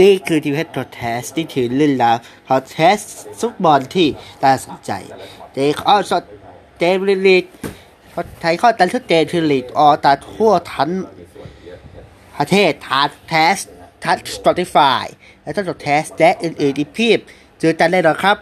นี่คือทีวีทอแทสที่ถือเรื่องราวทอแทสฟุตบอลที่น่าสนใจเตะข้อสดเตะลีกไทยข้อตันทุเจมิลีดออตาทั่วทั้งประเทศทาแทสทัชสปอติฟายและทัชสแทสและอื่นๆอีกเพีบเจอกันได้หรอครับ